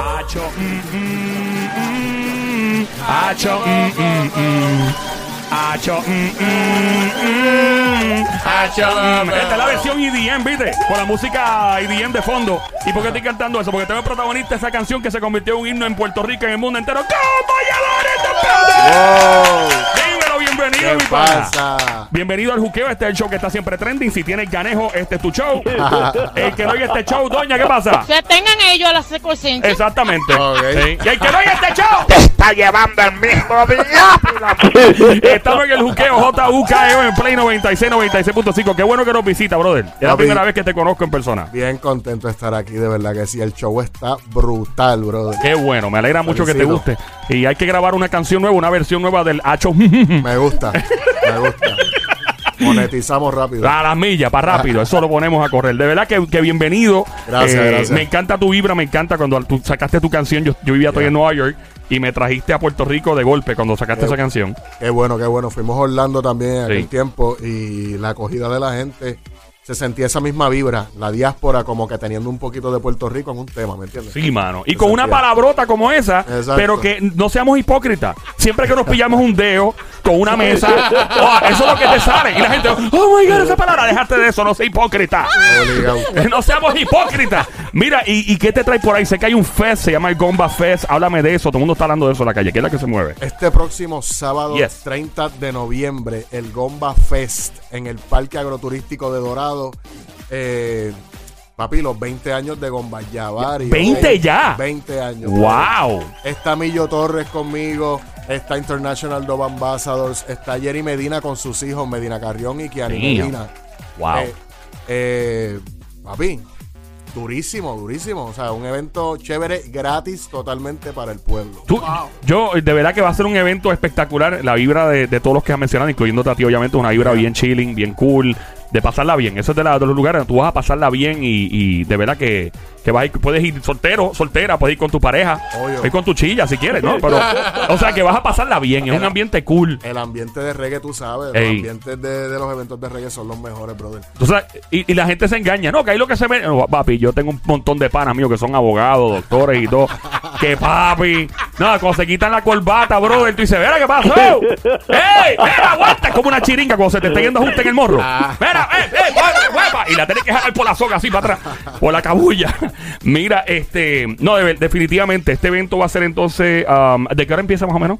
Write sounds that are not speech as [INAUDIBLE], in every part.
Hacho. Hacho, mm, mm, mm. Hacho. Hacho. Esta es la versión EDM, ¿viste? Con la música EDM de fondo. ¿Y por qué estoy cantando eso? Porque tengo el protagonista de esa canción que se convirtió en un himno en Puerto Rico y en el mundo entero. ¡Cómo Dímelo, bienvenido, ¿Qué mi pana. pasa? Bienvenido al juqueo, este es el show que está siempre trending. Si tienes ganejo, este es tu show. [LAUGHS] el que no oye este show, doña, ¿qué pasa? Que tengan ellos la secuencia. Exactamente. Ok. Sí. Y el que no oye este show, [LAUGHS] está llevando el mismo diablo. [LAUGHS] estamos en el juqueo JUKEO en Play 96, 96.5. Qué bueno que nos visita, brother. Es la primera vez que te conozco en persona. Bien contento de estar aquí, de verdad que sí. El show está brutal, brother. Qué bueno, me alegra mucho que te guste. Y hay que grabar una canción nueva, una versión nueva del Hacho. Me gusta, me gusta. [LAUGHS] Monetizamos rápido. A las millas, para rápido, eso lo ponemos a correr. De verdad que, que bienvenido. Eh, Gracias, gracias. Me encanta tu vibra, me encanta cuando tú sacaste tu canción. Yo, yo vivía todavía en Nueva York y me trajiste a Puerto Rico de golpe cuando sacaste Qué- esa canción. Qué bueno, qué bueno. Fuimos a Orlando también en Sí. aquel tiempo y la acogida de la gente se sentía esa misma vibra, la diáspora como que teniendo un poquito de Puerto Rico en un tema, ¿me entiendes? Sí, mano. Y Se con una palabrota como esa, Exacto. pero que no seamos hipócritas. Siempre que nos pillamos un dedo con una mesa, [LAUGHS] oh, eso es lo que te sale. Y la gente, oh my God, esa palabra, déjate de eso, no sea hipócrita. [LAUGHS] No seamos hipócritas. Mira, ¿y, y qué te trae por ahí? Sé que hay un fest, se llama el Gomba Fest. Háblame de eso. Todo el mundo está hablando de eso en la calle. ¿Qué es la que se mueve? Este próximo sábado Yes. 30 de noviembre, el Gomba Fest en el Parque Agroturístico de Dorado. Eh, papi, los 20 años de Gomba Yavari. 20 ya. 20 años. ¡Wow! Está Millo Torres conmigo. Está International Dove Ambassadors. Está Jerry Medina con sus hijos, Medina Carrión y Kiani. Medina. ¡Wow! Eh, eh, papi, durísimo, durísimo. O sea, un evento chévere, gratis totalmente para el pueblo. Tú- Yo, de verdad que va a ser un evento espectacular. La vibra de, de todos los que has mencionado, incluyendo a ti, obviamente, una vibra bien chilling, bien cool, de pasarla bien. Eso es de, la- de los lugares donde tú vas a pasarla bien y, y de verdad que, que vas a ir- puedes ir soltero, soltera, puedes ir con tu pareja, Obvio. ir con tu chilla si quieres, ¿no? Pero, o sea, que vas a pasarla bien. Es un ambiente cool. El ambiente de reggae, tú sabes, Ey. los ambientes de, de los eventos de reggae son los mejores, brother. Sabes, y, y la gente se engaña, no, que ahí lo que se ve, no, papi, yo tengo un montón de panas míos que son abogados, doctores y todo, [LAUGHS] que papi, no, cuando se quitan la corbata, brother, tú dices, mira, ¿qué pasó? [LAUGHS] ¡Ey! ¡Mira, aguanta! Es como una chiringa cuando se te está yendo junto en el morro. ¡Mira, eh, eh, huepa, huepa! Y la tenés que jalar por la soga así para atrás, por la cabulla. Mira, este, no, de- definitivamente, este evento va a ser entonces, um, ¿de qué hora empieza más o menos?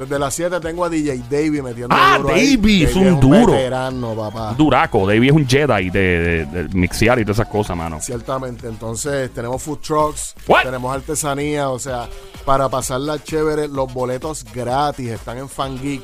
Desde las 7 tengo a DJ Davey metiendo Ah, duro ahí. Davey, es un duro. veterano, papá. Duraco, Davey es un Jedi de, de, de mixear y todas esas cosas, mano. Ciertamente, entonces tenemos food trucks, What? tenemos artesanía, o sea, para pasarla chévere, los boletos gratis están en FanGeek.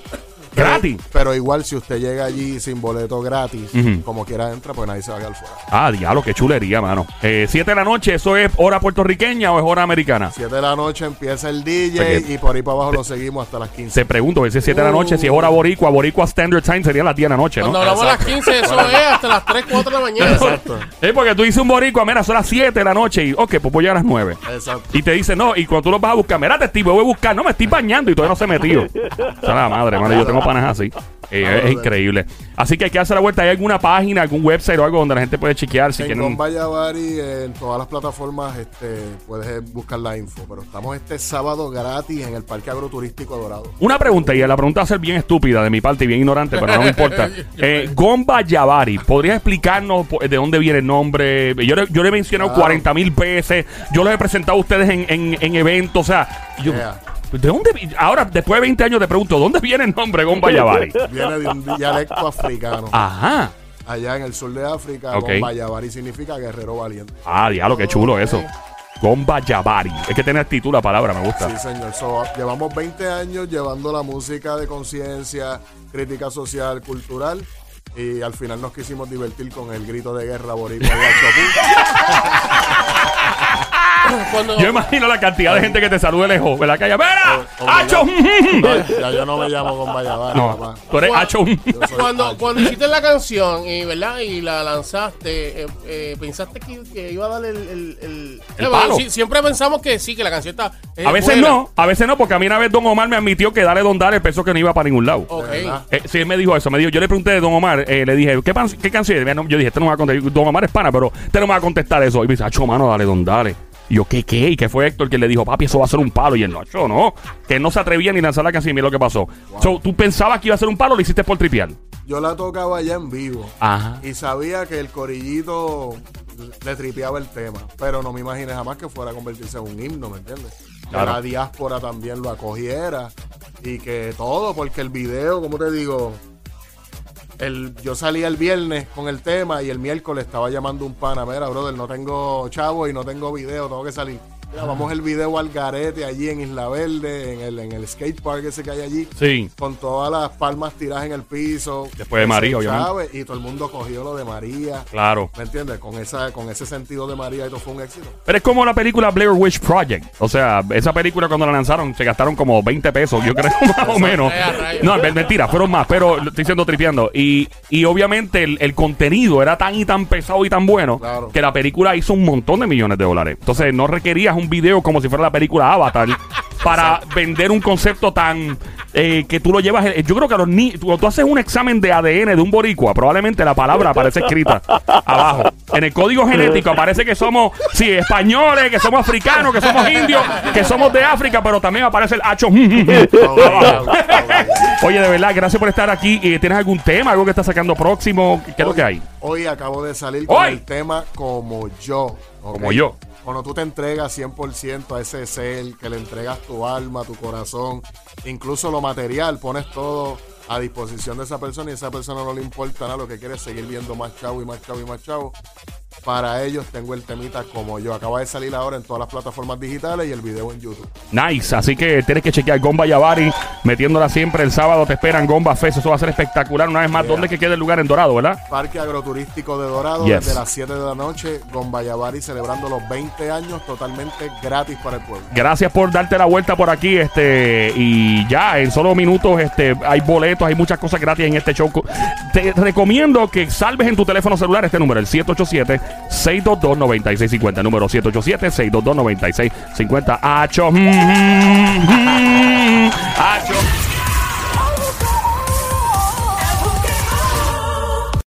¿Gratis? Pero, pero igual, si usted llega allí sin boleto gratis, Ujú. como quiera entra, pues nadie se va a quedar fuera. Ah, diablo, qué chulería, mano. Eh, siete de la noche, ¿eso es hora puertorriqueña o es hora americana? 7 de la noche empieza el DJ Porque- y por ahí para abajo lo seguimos hasta las 15. Se pregunto, si es 7 de la noche, si es hora boricua, boricua Standard Time sería las 10 de la noche, Cuando ¿no? hablamos a las 15, eso es hasta las 3, 4 de la mañana. Exacto. Es porque tú dices un boricua, mira, son las 7 de la noche y, ok, pues voy a llegar a las 9. Exacto. Y te dice, no, y cuando tú los vas a buscar, mira, te voy a buscar, no, me estoy bañando y todavía no se metió. O sea, [LAUGHS] la madre, mano, yo tengo panas así. Eh, es increíble. Así que hay que hacer la vuelta. ¿Hay alguna página, algún website o algo donde la gente puede chequear si en quieren? Gomba Yavari, en todas las plataformas, este, puedes buscar la info. Pero estamos este sábado gratis en el Parque Agroturístico Dorado. Una pregunta, y la pregunta va a ser bien estúpida de mi parte y bien ignorante, pero no me importa. [LAUGHS] Eh, Gomba Yavari, ¿podrías explicarnos de dónde viene el nombre? Yo, le- yo le he mencionado Claro. 40 mil veces, yo los he presentado a ustedes en, en- en eventos, o sea, yo- Yeah. ¿De dónde? vi- Ahora, después de 20 años, te pregunto, ¿dónde viene el nombre Gomba Yavari? [LAUGHS] Viene de un dialecto africano. Ajá. Allá en el sur de África, Ok. Gomba Yavari significa guerrero valiente. Ah, diablo, qué chulo eso. Gomba Yavari. Es que tiene actitud la palabra, me gusta. Sí, señor. So, llevamos 20 años llevando la música de conciencia, crítica social, cultural. Y al final nos quisimos divertir con el grito de guerra boricua de. [LAUGHS] Cuando, Yo imagino la cantidad de gente que te salude lejos, ¿verdad? Que haya, ¡Mira! O- o ¡Hacho! No, ya yo no me llamo Gomba Yavari, No, papá. tú eres. Yo soy cuando, cuando hiciste la canción y, ¿verdad? y la lanzaste, eh, eh, pensaste que, que iba a dar el. el, el- El Eh, palo. sí, siempre pensamos que sí, que la canción está. es A veces buena. no, a veces no, porque a mí una vez Don Omar me admitió que Dale Don Dale pensó que no iba para ningún lado. Ok. Verdad. Eh, sí, él me dijo eso. Me dijo, yo le pregunté de Don Omar, eh, le dije, ¿qué, pan- qué canción? es? Yo dije, este no me va a contestar. Don Omar es pana, pero este no me va a contestar eso. Y me dice, acho, mano, dale, don, dale. Y yo, ¿qué, qué? Y que fue Héctor que le dijo, papi, eso va a ser un palo. Y él, no, no. Que no se atrevía ni lanzar la canción. Mira lo que pasó. So, ¿Tú pensabas que iba a ser un palo o lo hiciste por tripear? Yo la tocaba allá en vivo. Ajá. Y sabía que el corillito le tripeaba el tema. Pero no me imaginé jamás que fuera a convertirse en un himno, ¿me entiendes? Claro. Que la diáspora también lo acogiera. Y que todo, porque el video, como te digo, el, yo salía el viernes con el tema y el miércoles estaba llamando un pana. Mira, brother, no tengo chavo y no tengo video, tengo que salir. Mira, vamos el video al garete allí en Isla Verde, en el, en el skate park ese que hay allí Sí. con todas las palmas tiradas en el piso. Después de María, obviamente. Y todo el mundo cogió lo de María. Claro. ¿Me entiendes? Con, esa, con ese sentido de María, esto fue un éxito. Pero es como la película Blair Witch Project. O sea, esa película cuando la lanzaron se gastaron como 20 pesos, yo creo, [LAUGHS] más o menos. No, mentira, fueron más, pero lo estoy diciendo tripeando. Y, y obviamente el, el contenido era tan y tan pesado y tan bueno Claro. que la película hizo un montón de millones de dólares. Entonces no requerías un video como si fuera la película Avatar [LAUGHS] para vender un concepto tan eh, que tú lo llevas. eh, Yo creo que a los niños, cuando tú haces un examen de ADN de un boricua, probablemente la palabra aparece escrita abajo. En el código genético aparece que somos, sí, españoles, que somos africanos, que somos indios, que somos de África, pero también aparece el hacho. [LAUGHS] Oye, de verdad, gracias por estar aquí. Eh, ¿Tienes algún tema, algo que estás sacando próximo? ¿Qué es lo que hay? Hoy acabo de salir con Hoy. el tema Como Yo. Como yo. Cuando tú te entregas 100% a ese ser, que le entregas tu alma, tu corazón, incluso lo material, pones todo a disposición de esa persona y a esa persona no le importa nada, lo que quiere es seguir viendo más chavo y más chavo y más chavo. Para ellos tengo el temita como yo. Acaba de salir ahora en todas las plataformas digitales y el video en YouTube. Nice, así que tienes que chequear Gomba Yavari, metiéndola siempre. El sábado te esperan Gomba Fest, eso va a ser espectacular. Una vez más, ¿dónde es que queda el lugar en Dorado, verdad? Parque Agroturístico de Dorado Yes. desde las 7 de la noche, con Bayavari celebrando los 20 años totalmente gratis para el pueblo. Gracias por darte la vuelta por aquí, este, y ya en solo minutos, este, hay boletos, hay muchas cosas gratis en este show. Te recomiendo que salves en tu teléfono celular este número, el 622-9650. Número 787-622-9650. Acho. Acho.